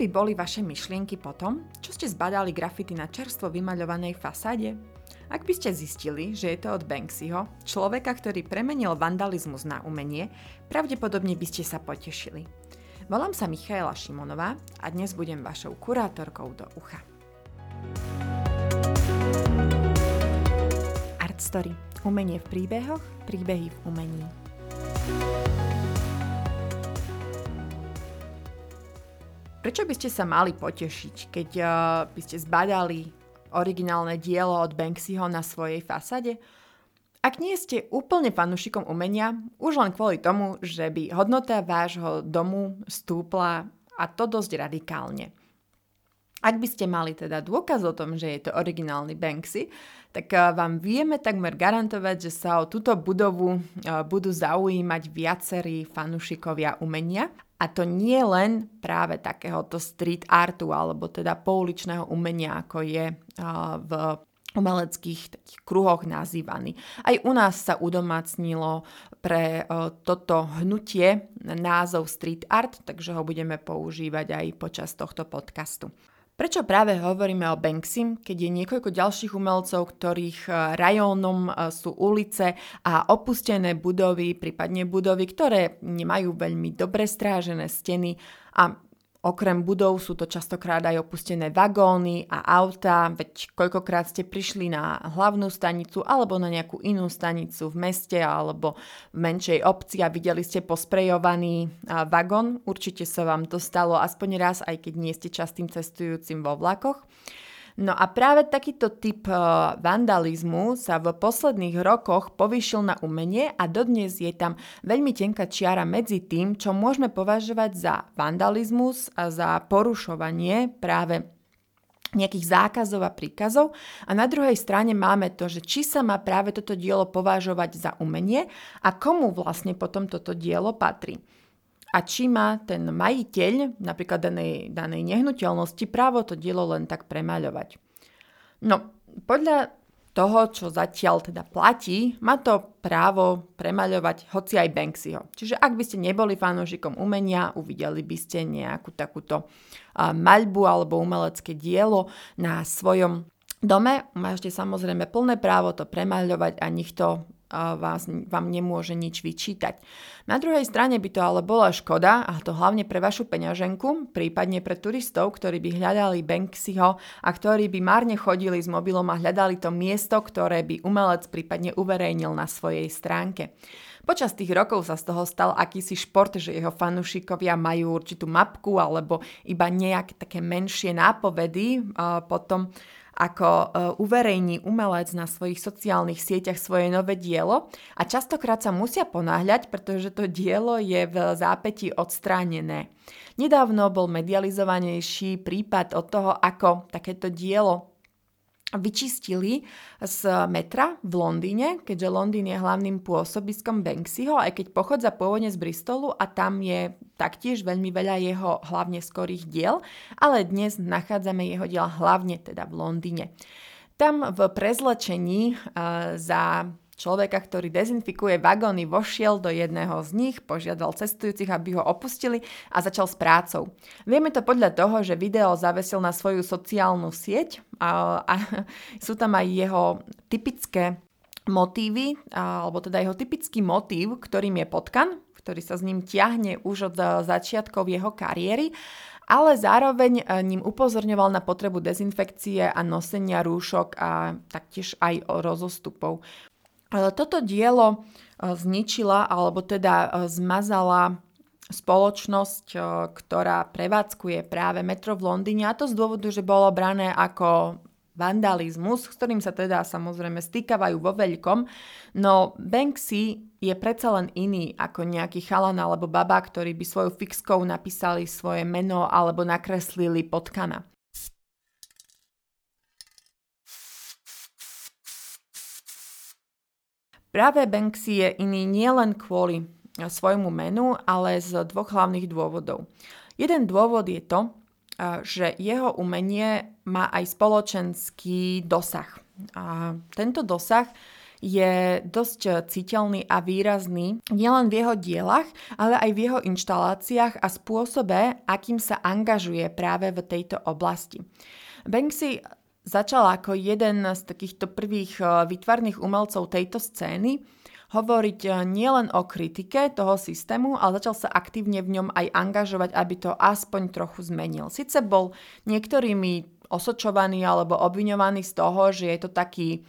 by boli vaše myšlienky potom, čo ste zbadali grafity na čerstvo vymaľovanej fasáde? Ak by ste zistili, že je to od Banksyho, človeka, ktorý premenil vandalizmus na umenie, pravdepodobne by ste sa potešili. Volám sa Michaela Šimonová a dnes budem vašou kurátorkou do ucha. Art Story. Umenie v príbehoch, príbehy v umení. Prečo by ste sa mali potešiť, keď uh, by ste zbadali originálne dielo od Banksyho na svojej fasade? Ak nie ste úplne fanúšikom umenia, už len kvôli tomu, že by hodnota vášho domu stúpla a to dosť radikálne. Ak by ste mali teda dôkaz o tom, že je to originálny Banksy, tak eh, vám vieme takmer garantovať, že sa o túto budovu eh, budú zaujímať viacerí fanúšikovia umenia a to nie len práve takéhoto street artu alebo teda pouličného umenia, ako je v umeleckých takých kruhoch nazývaný. Aj u nás sa udomácnilo pre toto hnutie názov street art, takže ho budeme používať aj počas tohto podcastu. Prečo práve hovoríme o Banksy, keď je niekoľko ďalších umelcov, ktorých e, rajónom e, sú ulice a opustené budovy, prípadne budovy, ktoré nemajú veľmi dobre strážené steny a Okrem budov sú to častokrát aj opustené vagóny a auta, veď koľkokrát ste prišli na hlavnú stanicu alebo na nejakú inú stanicu v meste alebo v menšej obci a videli ste posprejovaný vagón. Určite sa vám to stalo aspoň raz, aj keď nie ste častým cestujúcim vo vlakoch. No a práve takýto typ eh, vandalizmu sa v posledných rokoch povýšil na umenie a dodnes je tam veľmi tenká čiara medzi tým, čo môžeme považovať za vandalizmus a za porušovanie práve nejakých zákazov a príkazov. A na druhej strane máme to, že či sa má práve toto dielo považovať za umenie a komu vlastne potom toto dielo patrí a či má ten majiteľ napríklad danej, danej nehnuteľnosti právo to dielo len tak premaľovať. No, podľa toho, čo zatiaľ teda platí, má to právo premaľovať hoci aj Banksyho. Čiže ak by ste neboli fanúšikom umenia, uvideli by ste nejakú takúto maľbu alebo umelecké dielo na svojom dome. Máte samozrejme plné právo to premaľovať a nikto vás, vám nemôže nič vyčítať. Na druhej strane by to ale bola škoda, a to hlavne pre vašu peňaženku, prípadne pre turistov, ktorí by hľadali Banksyho a ktorí by márne chodili s mobilom a hľadali to miesto, ktoré by umelec prípadne uverejnil na svojej stránke. Počas tých rokov sa z toho stal akýsi šport, že jeho fanúšikovia majú určitú mapku alebo iba nejaké také menšie nápovedy potom ako e, uverejní umelec na svojich sociálnych sieťach svoje nové dielo a častokrát sa musia ponáhľať, pretože to dielo je v zápäti odstránené. Nedávno bol medializovanejší prípad od toho, ako takéto dielo vyčistili z metra v Londýne, keďže Londýn je hlavným pôsobiskom Banksyho, aj keď pochodza pôvodne z Bristolu a tam je taktiež veľmi veľa jeho hlavne skorých diel, ale dnes nachádzame jeho diel hlavne teda v Londýne. Tam v prezlečení uh, za človeka, ktorý dezinfikuje vagóny, vošiel do jedného z nich, požiadal cestujúcich, aby ho opustili a začal s prácou. Vieme to podľa toho, že video zavesil na svoju sociálnu sieť a, a sú tam aj jeho typické motívy, alebo teda jeho typický motív, ktorým je potkan, ktorý sa s ním ťahne už od začiatkov jeho kariéry ale zároveň e, ním upozorňoval na potrebu dezinfekcie a nosenia rúšok a taktiež aj rozostupov. Toto dielo e, zničila alebo teda e, zmazala spoločnosť, e, ktorá prevádzkuje práve metro v Londýne a to z dôvodu, že bolo brané ako vandalizmus, s ktorým sa teda samozrejme stýkavajú vo veľkom, no Banksy je predsa len iný ako nejaký chalan alebo baba, ktorí by svojou fixkou napísali svoje meno alebo nakreslili potkana. Práve Banksy je iný nielen kvôli eh, svojmu menu, ale z dvoch hlavných dôvodov. Jeden dôvod je to, eh, že jeho umenie má aj spoločenský dosah. A tento dosah je dosť citeľný a výrazný nielen v jeho dielach, ale aj v jeho inštaláciách a spôsobe, akým sa angažuje práve v tejto oblasti. Banksy začal ako jeden z takýchto prvých eh, vytvarných umelcov tejto scény hovoriť eh, nielen o kritike toho systému, ale začal sa aktívne v ňom aj angažovať, aby to aspoň trochu zmenil. Sice bol niektorými osočovaný alebo obviňovaný z toho, že je to taký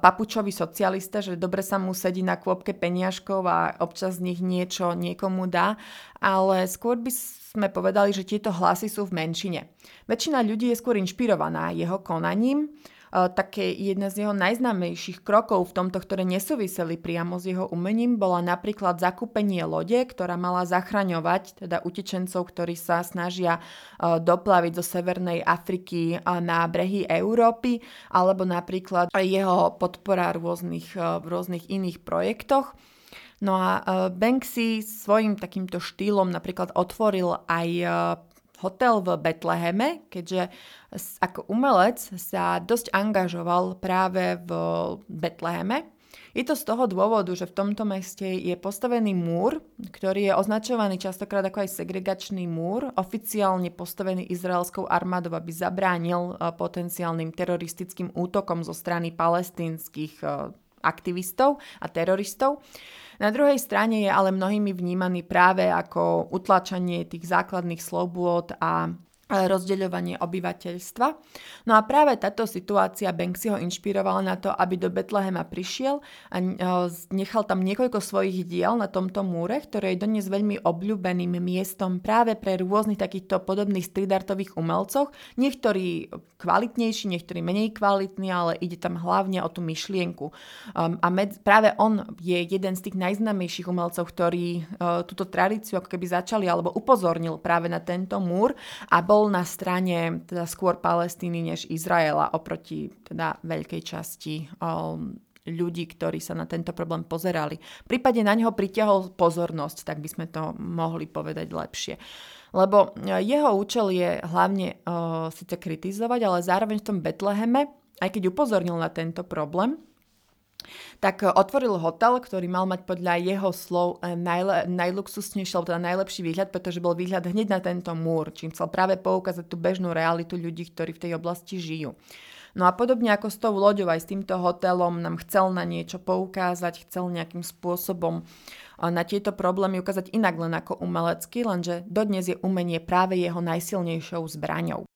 papučový socialista, že dobre sa mu sedí na kôpke peniažkov a občas z nich niečo niekomu dá, ale skôr by sme povedali, že tieto hlasy sú v menšine. Väčšina ľudí je skôr inšpirovaná jeho konaním, Eh, také jedna z jeho najznámejších krokov v tomto, ktoré nesúviseli priamo s jeho umením, bola napríklad zakúpenie lode, ktorá mala zachraňovať teda utečencov, ktorí sa snažia eh, doplaviť zo Severnej Afriky eh, na brehy Európy, alebo napríklad jeho podpora rôznych, v rôznych iných projektoch. No a Banksy svojim takýmto štýlom napríklad otvoril aj hotel v Betleheme, keďže ako umelec sa dosť angažoval práve v Betleheme. Je to z toho dôvodu, že v tomto meste je postavený múr, ktorý je označovaný častokrát ako aj segregačný múr, oficiálne postavený izraelskou armádou, aby zabránil e, potenciálnym teroristickým útokom zo strany palestínskych e, aktivistov a teroristov. Na druhej strane je ale mnohými vnímaný práve ako utlačanie tých základných slobôd a rozdeľovanie obyvateľstva. No a práve táto situácia Banksy ho inšpirovala na to, aby do Betlehema prišiel a e, nechal tam niekoľko svojich diel na tomto múre, ktoré je dnes veľmi obľúbeným miestom práve pre rôznych takýchto podobných streetartových umelcov. Niektorí kvalitnejší, niektorí menej kvalitní, ale ide tam hlavne o tú myšlienku. A med, práve on je jeden z tých najznámejších umelcov, ktorí uh, túto tradíciu ako keby začali alebo upozornil práve na tento múr a bol bol na strane teda skôr Palestíny než Izraela oproti teda veľkej časti um, ľudí, ktorí sa na tento problém pozerali. V prípade na neho pritiahol pozornosť, tak by sme to mohli povedať lepšie. Lebo e, jeho účel je hlavne uh, síce kritizovať, ale zároveň v tom Betleheme, aj keď upozornil na tento problém, tak eh, otvoril hotel, ktorý mal mať podľa jeho slov eh, najle, najluxusnejší, alebo teda najlepší výhľad, pretože bol výhľad hneď na tento múr, čím chcel práve poukázať tú bežnú realitu ľudí, ktorí v tej oblasti žijú. No a podobne ako s tou loďou aj s týmto hotelom nám chcel na niečo poukázať, chcel nejakým spôsobom eh, na tieto problémy ukázať inak len ako umelecky, lenže dodnes je umenie práve jeho najsilnejšou zbraňou.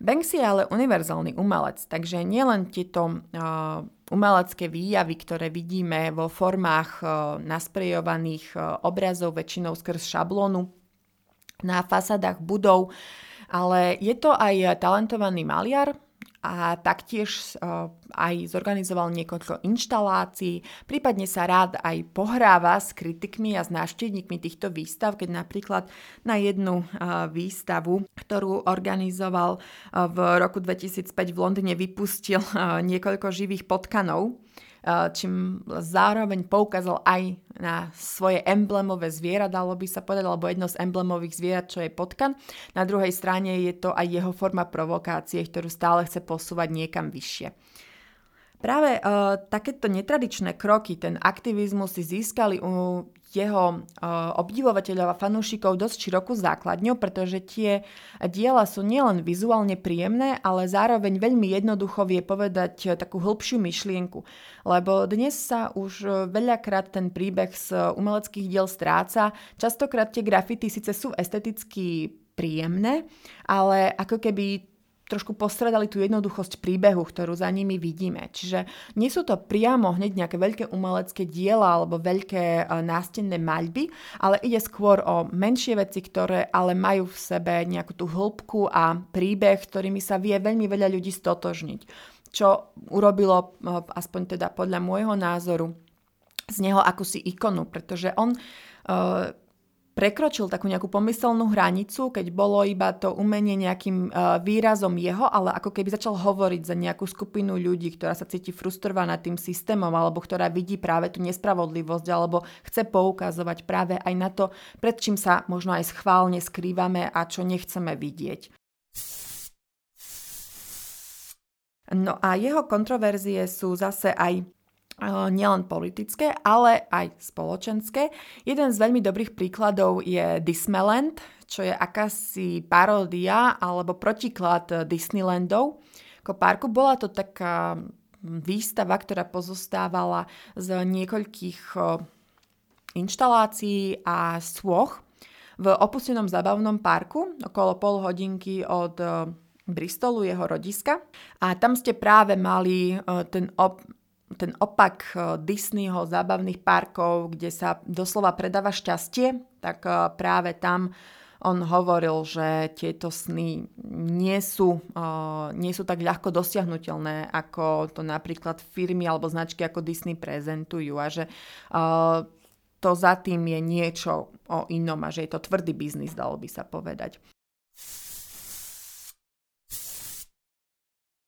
Banksy je ale univerzálny umelec, takže nielen tieto uh, umelecké výjavy, ktoré vidíme vo formách uh, nasprejovaných uh, obrazov väčšinou skrz šablónu na fasadách budov, ale je to aj talentovaný maliar, a taktiež uh, aj zorganizoval niekoľko inštalácií, prípadne sa rád aj pohráva s kritikmi a s návštevníkmi týchto výstav, keď napríklad na jednu uh, výstavu, ktorú organizoval uh, v roku 2005 v Londýne, vypustil niekoľko živých potkanov čím zároveň poukázal aj na svoje emblemové zviera, dalo by sa povedať, alebo jedno z emblemových zvierat, čo je potkan. Na druhej strane je to aj jeho forma provokácie, ktorú stále chce posúvať niekam vyššie. Práve uh, takéto netradičné kroky, ten aktivizmus si získali u jeho uh, obdivovateľov a fanúšikov dosť širokú základňu, pretože tie diela sú nielen vizuálne príjemné, ale zároveň veľmi jednoducho vie povedať takú hĺbšiu myšlienku. Lebo dnes sa už veľakrát ten príbeh z umeleckých diel stráca. Častokrát tie grafity síce sú esteticky príjemné, ale ako keby trošku postradali tú jednoduchosť príbehu, ktorú za nimi vidíme. Čiže nie sú to priamo hneď nejaké veľké umelecké diela alebo veľké e, nástenné maľby, ale ide skôr o menšie veci, ktoré ale majú v sebe nejakú tú hĺbku a príbeh, ktorými sa vie veľmi veľa ľudí stotožniť. Čo urobilo, e, aspoň teda podľa môjho názoru, z neho akúsi ikonu, pretože on uh, prekročil takú nejakú pomyselnú hranicu, keď bolo iba to umenie nejakým uh, výrazom jeho, ale ako keby začal hovoriť za nejakú skupinu ľudí, ktorá sa cíti frustrovaná tým systémom, alebo ktorá vidí práve tú nespravodlivosť, alebo chce poukazovať práve aj na to, pred čím sa možno aj schválne skrývame a čo nechceme vidieť. No a jeho kontroverzie sú zase aj nielen politické, ale aj spoločenské. Jeden z veľmi dobrých príkladov je Disneyland, čo je akási paródia alebo protiklad Disneylandov. Ako parku bola to taká výstava, ktorá pozostávala z niekoľkých inštalácií a svoch v opustenom zabavnom parku okolo pol hodinky od Bristolu, jeho rodiska. A tam ste práve mali ten op- ten opak eh, Disneyho zábavných parkov, kde sa doslova predáva šťastie, tak eh, práve tam on hovoril, že tieto sny nie sú, uh, nie sú tak ľahko dosiahnutelné, ako to napríklad firmy alebo značky ako Disney prezentujú a že to za tým je niečo o inom a že je to tvrdý biznis, dalo by sa povedať.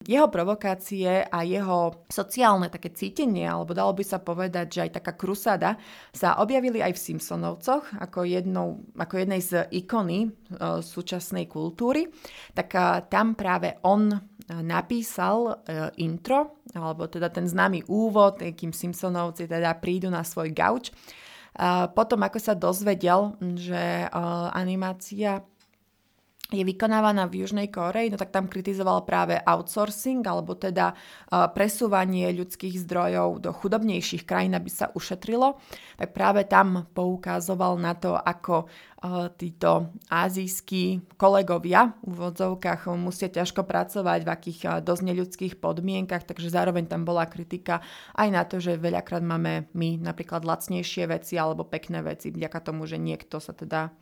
Jeho provokácie a jeho sociálne také cítenie, alebo dalo by sa povedať, že aj taká krusada, sa objavili aj v Simpsonovcoch ako, jednou, ako jednej z ikony uh, súčasnej kultúry. Tak uh, tam práve on uh, napísal uh, intro, alebo teda ten známy úvod, kým Simpsonovci teda prídu na svoj gauč. Uh, potom, ako sa dozvedel, že uh, animácia je vykonávaná v Južnej Koreji, no tak tam kritizoval práve outsourcing, alebo teda presúvanie ľudských zdrojov do chudobnejších krajín, aby sa ušetrilo. Tak práve tam poukázoval na to, ako títo azijskí kolegovia v vodzovkách musia ťažko pracovať v akých dosť neľudských podmienkach, takže zároveň tam bola kritika aj na to, že veľakrát máme my napríklad lacnejšie veci alebo pekné veci, vďaka tomu, že niekto sa teda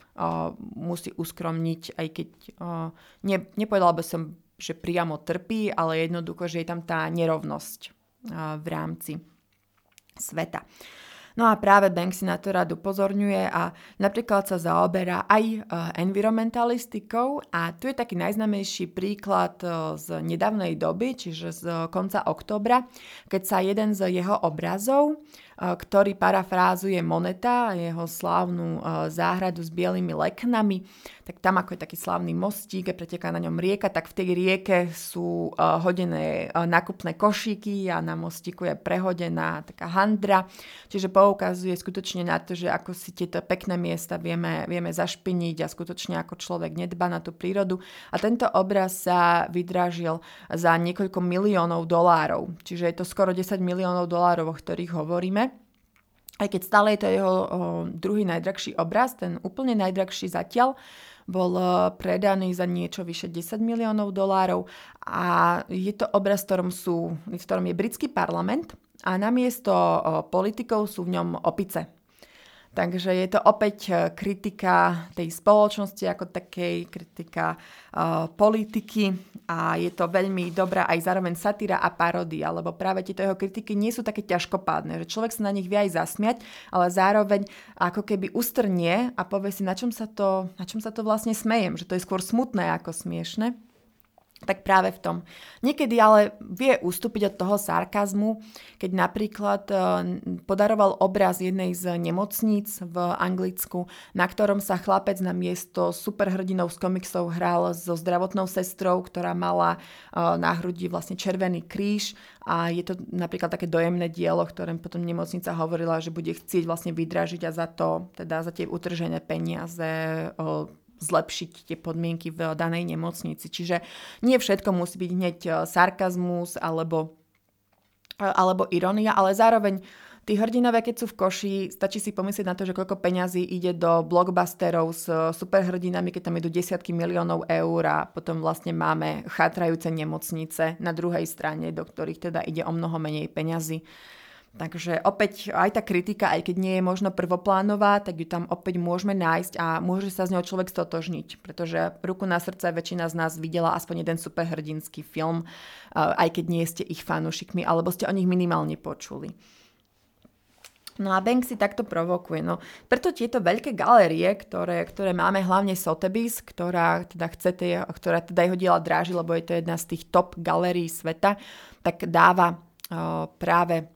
musí uskromniť, aj keď uh, ne, nepovedala by som, že priamo trpí, ale jednoducho, že je tam tá nerovnosť v rámci sveta. No a práve Banksy na to rád upozorňuje a napríklad sa zaoberá aj environmentalistikou a tu je taký najznamejší príklad z nedávnej doby, čiže z konca oktobra, keď sa jeden z jeho obrazov ktorý parafrázuje Moneta a jeho slávnu záhradu s bielými leknami. Tak tam ako je taký slávny mostík a preteká na ňom rieka, tak v tej rieke sú hodené nakupné košíky a na mostíku je prehodená taká handra. Čiže poukazuje skutočne na to, že ako si tieto pekné miesta vieme, vieme zašpiniť a skutočne ako človek nedba na tú prírodu. A tento obraz sa vydražil za niekoľko miliónov dolárov. Čiže je to skoro 10 miliónov dolárov, o ktorých hovoríme aj keď stále je to jeho o, druhý najdrahší obraz, ten úplne najdrahší zatiaľ, bol predaný za niečo vyše 10 miliónov dolárov a je to obraz, v ktorom, sú, v ktorom je britský parlament a namiesto politikov sú v ňom opice. Takže je to opäť e, kritika tej spoločnosti ako takej, kritika uh, politiky a je to veľmi dobrá aj zároveň satíra a parodia, lebo práve tieto jeho kritiky nie sú také ťažkopádne, že človek sa na nich vie aj zasmiať, ale zároveň ako keby ustrnie a povie si, na čom sa to, na čom sa to vlastne smejem, že to je skôr smutné ako smiešne tak práve v tom. Niekedy ale vie ustúpiť od toho sarkazmu, keď napríklad e, podaroval obraz jednej z nemocníc v Anglicku, na ktorom sa chlapec na miesto superhrdinov z komiksov hral so zdravotnou sestrou, ktorá mala e, na hrudi vlastne červený kríž a je to napríklad také dojemné dielo, ktoré potom nemocnica hovorila, že bude chcieť vlastne vydražiť a za to, teda za tie utržené peniaze zlepšiť tie podmienky v danej nemocnici. Čiže nie všetko musí byť hneď e, sarkazmus alebo, e, alebo ironia, ale zároveň Tí hrdinové, keď sú v koši, stačí si pomyslieť na to, že koľko peňazí ide do blockbusterov s superhrdinami, keď tam idú desiatky miliónov eur a potom vlastne máme chátrajúce nemocnice na druhej strane, do ktorých teda ide o mnoho menej peňazí. Takže opäť aj tá kritika, aj keď nie je možno prvoplánová, tak ju tam opäť môžeme nájsť a môže sa z ňou človek stotožniť, pretože ruku na srdce väčšina z nás videla aspoň jeden superhrdinský film, aj keď nie ste ich fanúšikmi, alebo ste o nich minimálne počuli. No a Banksy takto provokuje. No, preto tieto veľké galérie, ktoré, ktoré máme hlavne Sotheby's, ktorá teda, chcete, ktorá teda jeho diela dráži, lebo je to jedna z tých top galérií sveta, tak dáva uh, práve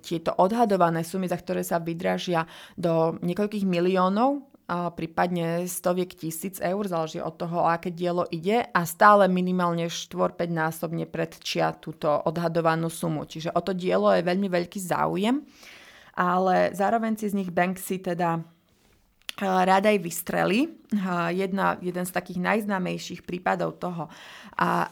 tieto odhadované sumy, za ktoré sa vydražia do niekoľkých miliónov prípadne stoviek tisíc eur, záleží od toho, o aké dielo ide a stále minimálne 4-5 násobne predčia túto odhadovanú sumu. Čiže o to dielo je veľmi veľký záujem, ale zároveň si z nich Banksy teda rád aj vystreli. Jedna, jeden z takých najznámejších prípadov toho,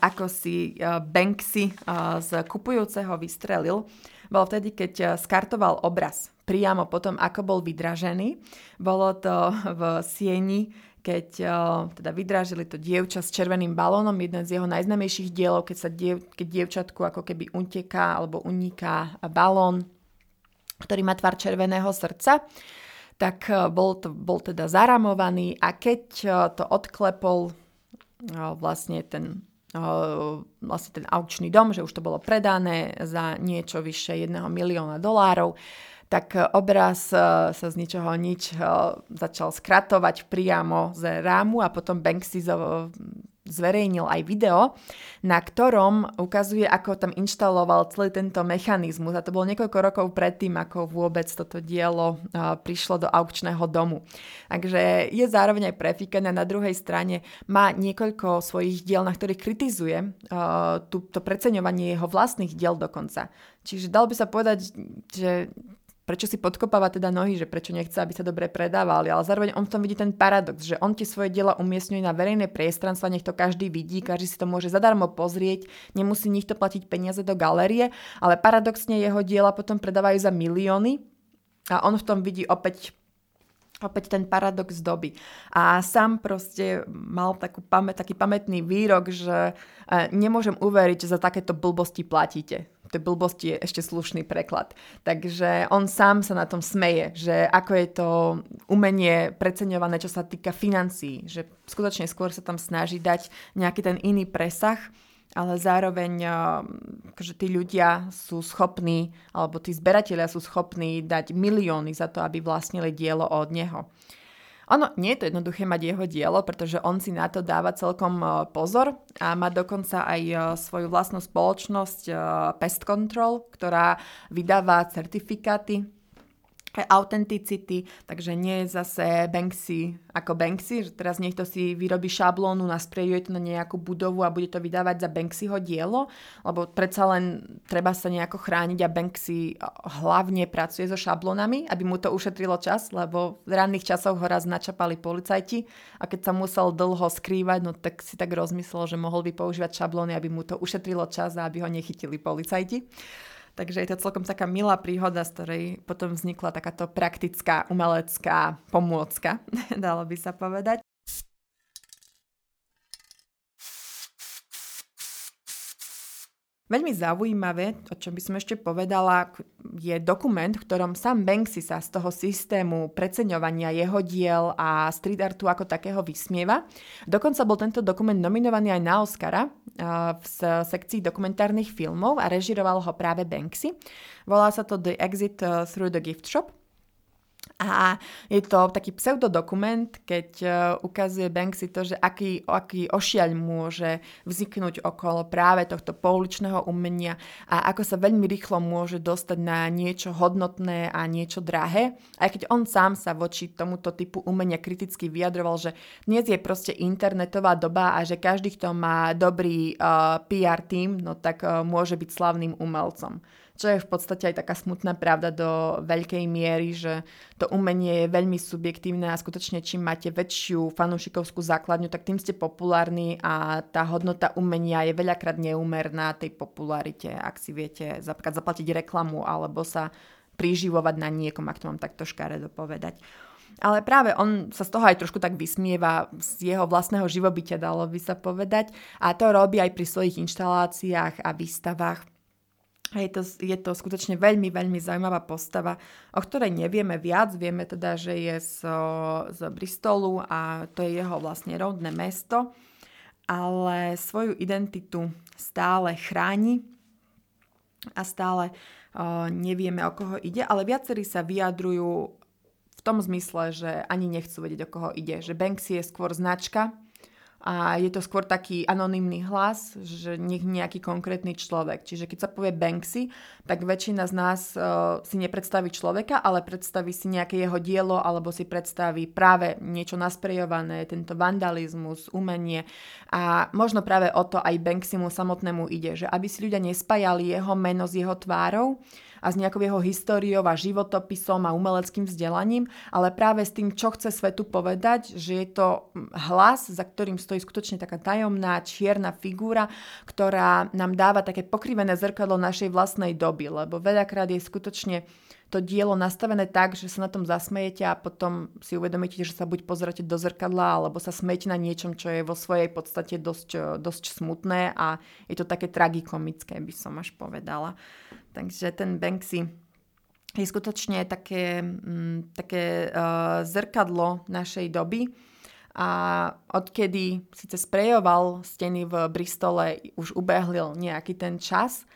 ako si Banksy z kupujúceho vystrelil, bol vtedy, keď eh, skartoval obraz priamo potom, ako bol vydražený. Bolo to v Sieni, keď teda vydražili to dievča s červeným balónom, jeden z jeho najznamejších dielov, keď, sa diev, keď dievčatku ako keby uteká alebo uniká balón, ktorý má tvar červeného srdca tak uh, bol, to, bol teda zaramovaný a keď uh, to odklepol vlastne ten vlastne ten aukčný dom, že už to bolo predané za niečo vyššie 1 milióna dolárov, tak obraz sa z ničoho nič začal skratovať priamo z rámu a potom Banksy zverejnil aj video, na ktorom ukazuje, ako tam inštaloval celý tento mechanizmus. A to bolo niekoľko rokov predtým, ako vôbec toto dielo prišlo do aukčného domu. Takže je zároveň aj prefikané. Na druhej strane má niekoľko svojich diel, na ktorých kritizuje to preceňovanie jeho vlastných diel dokonca. Čiže dal by sa povedať, že prečo si podkopáva teda nohy, že prečo nechce, aby sa dobre predávali, ale zároveň on v tom vidí ten paradox, že on tie svoje diela umiestňuje na verejné priestranstva, nech to každý vidí, každý si to môže zadarmo pozrieť, nemusí nikto platiť peniaze do galérie, ale paradoxne jeho diela potom predávajú za milióny a on v tom vidí opäť opäť ten paradox doby. A sám proste mal takú pamä, taký pamätný výrok, že e, nemôžem uveriť, že za takéto blbosti platíte tej blbosti je ešte slušný preklad. Takže on sám sa na tom smeje, že ako je to umenie preceňované, čo sa týka financií, že skutočne skôr sa tam snaží dať nejaký ten iný presah, ale zároveň že tí ľudia sú schopní, alebo tí zberatelia sú schopní dať milióny za to, aby vlastnili dielo od neho. Ono nie je to jednoduché mať jeho dielo, pretože on si na to dáva celkom e, pozor a má dokonca aj e, svoju vlastnú spoločnosť e, Pest Control, ktorá vydáva certifikáty autenticity, takže nie je zase Banksy ako Banksy, že teraz niekto si vyrobí šablónu, nasprejuje to na nejakú budovu a bude to vydávať za Banksyho dielo, lebo predsa len treba sa nejako chrániť a Banksy hlavne pracuje so šablónami, aby mu to ušetrilo čas, lebo v ranných časoch ho raz načapali policajti a keď sa musel dlho skrývať, no tak si tak rozmyslel, že mohol by používať šablóny, aby mu to ušetrilo čas a aby ho nechytili policajti. Takže je to celkom taká milá príhoda, z ktorej potom vznikla takáto praktická umelecká pomôcka, dalo by sa povedať. Veľmi zaujímavé, o čom by som ešte povedala, je dokument, v ktorom sám Banksy sa z toho systému preceňovania jeho diel a street artu ako takého vysmieva. Dokonca bol tento dokument nominovaný aj na Oscara v sekcii dokumentárnych filmov a režiroval ho práve Banksy. Volá sa to The Exit Through the Gift Shop a je to taký pseudodokument, keď uh, ukazuje Banksy to, že aký, aký ošiaľ môže vzniknúť okolo práve tohto pouličného umenia a ako sa veľmi rýchlo môže dostať na niečo hodnotné a niečo drahé. Aj keď on sám sa voči tomuto typu umenia kriticky vyjadroval, že dnes je proste internetová doba a že každý, kto má dobrý uh, PR tým, no tak uh, môže byť slavným umelcom čo je v podstate aj taká smutná pravda do veľkej miery, že to umenie je veľmi subjektívne a skutočne čím máte väčšiu fanúšikovskú základňu, tak tým ste populárni a tá hodnota umenia je veľakrát neúmerná tej popularite, ak si viete napríklad zaplatiť reklamu alebo sa priživovať na niekom, ak to mám takto škaredo povedať. Ale práve on sa z toho aj trošku tak vysmieva z jeho vlastného živobytia, dalo by sa povedať. A to robí aj pri svojich inštaláciách a výstavách. Je to, je to skutočne veľmi, veľmi zaujímavá postava, o ktorej nevieme viac. Vieme teda, že je z, z Bristolu a to je jeho vlastne rodné mesto, ale svoju identitu stále chráni a stále uh, nevieme, o koho ide, ale viacerí sa vyjadrujú v tom zmysle, že ani nechcú vedieť, o koho ide. Že Banksy je skôr značka, a je to skôr taký anonymný hlas, že nech nejaký konkrétny človek. Čiže keď sa povie Banksy, tak väčšina z nás uh, si nepredstaví človeka, ale predstaví si nejaké jeho dielo alebo si predstaví práve niečo nasprejované, tento vandalizmus, umenie. A možno práve o to aj Banksimu samotnému ide, že aby si ľudia nespájali jeho meno s jeho tvárou, a s nejakou jeho históriou a životopisom a umeleckým vzdelaním, ale práve s tým, čo chce svetu povedať, že je to hlas, za ktorým stojí skutočne taká tajomná, čierna figúra, ktorá nám dáva také pokrivené zrkadlo našej vlastnej doby, lebo veľakrát je skutočne to dielo nastavené tak, že sa na tom zasmejete a potom si uvedomíte, že sa buď pozeráte do zrkadla, alebo sa smejete na niečom, čo je vo svojej podstate dosť, dosť smutné a je to také tragikomické, by som až povedala. Takže ten Banksy je skutočne také, mm, také uh, zrkadlo našej doby. A odkedy síce sprejoval steny v Bristole, už ubehlil nejaký ten čas,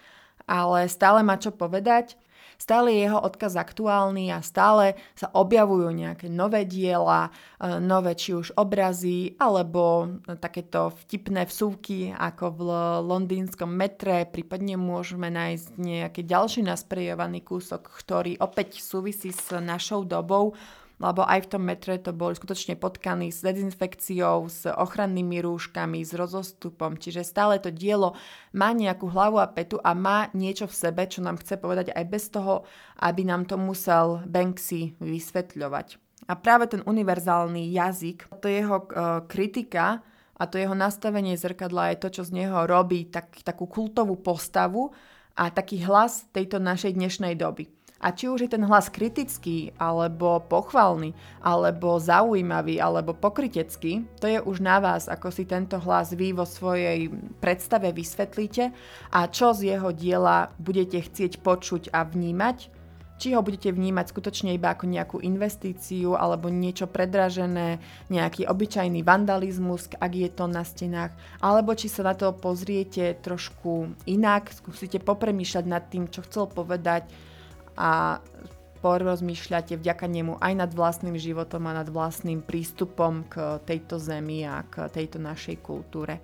ale stále má čo povedať Stále je jeho odkaz aktuálny a stále sa objavujú nejaké nové diela, e, nové či už obrazy, alebo takéto vtipné vsúvky ako v londýnskom metre, prípadne môžeme nájsť nejaký ďalší nasprejovaný kúsok, ktorý opäť súvisí s našou dobou lebo aj v tom metre to boli skutočne potkany s dezinfekciou, s ochrannými rúškami, s rozostupom, čiže stále to dielo má nejakú hlavu a petu a má niečo v sebe, čo nám chce povedať aj bez toho, aby nám to musel Banksy vysvetľovať. A práve ten univerzálny jazyk, to jeho uh, kritika a to jeho nastavenie zrkadla je to, čo z neho robí tak, takú kultovú postavu a taký hlas tejto našej dnešnej doby. A či už je ten hlas kritický, alebo pochvalný, alebo zaujímavý, alebo pokrytecký, to je už na vás, ako si tento hlas vy vo svojej predstave vysvetlíte a čo z jeho diela budete chcieť počuť a vnímať, či ho budete vnímať skutočne iba ako nejakú investíciu alebo niečo predražené, nejaký obyčajný vandalizmus, ak je to na stenách, alebo či sa na to pozriete trošku inak, skúsite popremýšľať nad tým, čo chcel povedať, a porozmýšľate vďaka nemu aj nad vlastným životom a nad vlastným prístupom k tejto zemi a k tejto našej kultúre.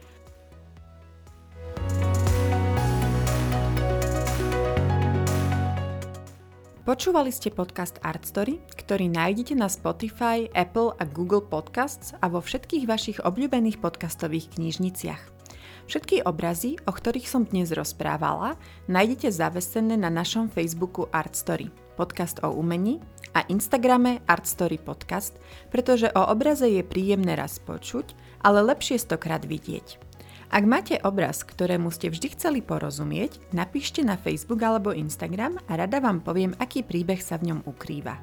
Počúvali ste podcast Art Story, ktorý nájdete na Spotify, Apple a Google Podcasts a vo všetkých vašich obľúbených podcastových knižniciach. Všetky obrazy, o ktorých som dnes rozprávala, nájdete zavesené na našom Facebooku Art Story, podcast o umení a Instagrame Art Story Podcast, pretože o obraze je príjemné raz počuť, ale lepšie stokrát vidieť. Ak máte obraz, ktorému ste vždy chceli porozumieť, napíšte na Facebook alebo Instagram a rada vám poviem, aký príbeh sa v ňom ukrýva.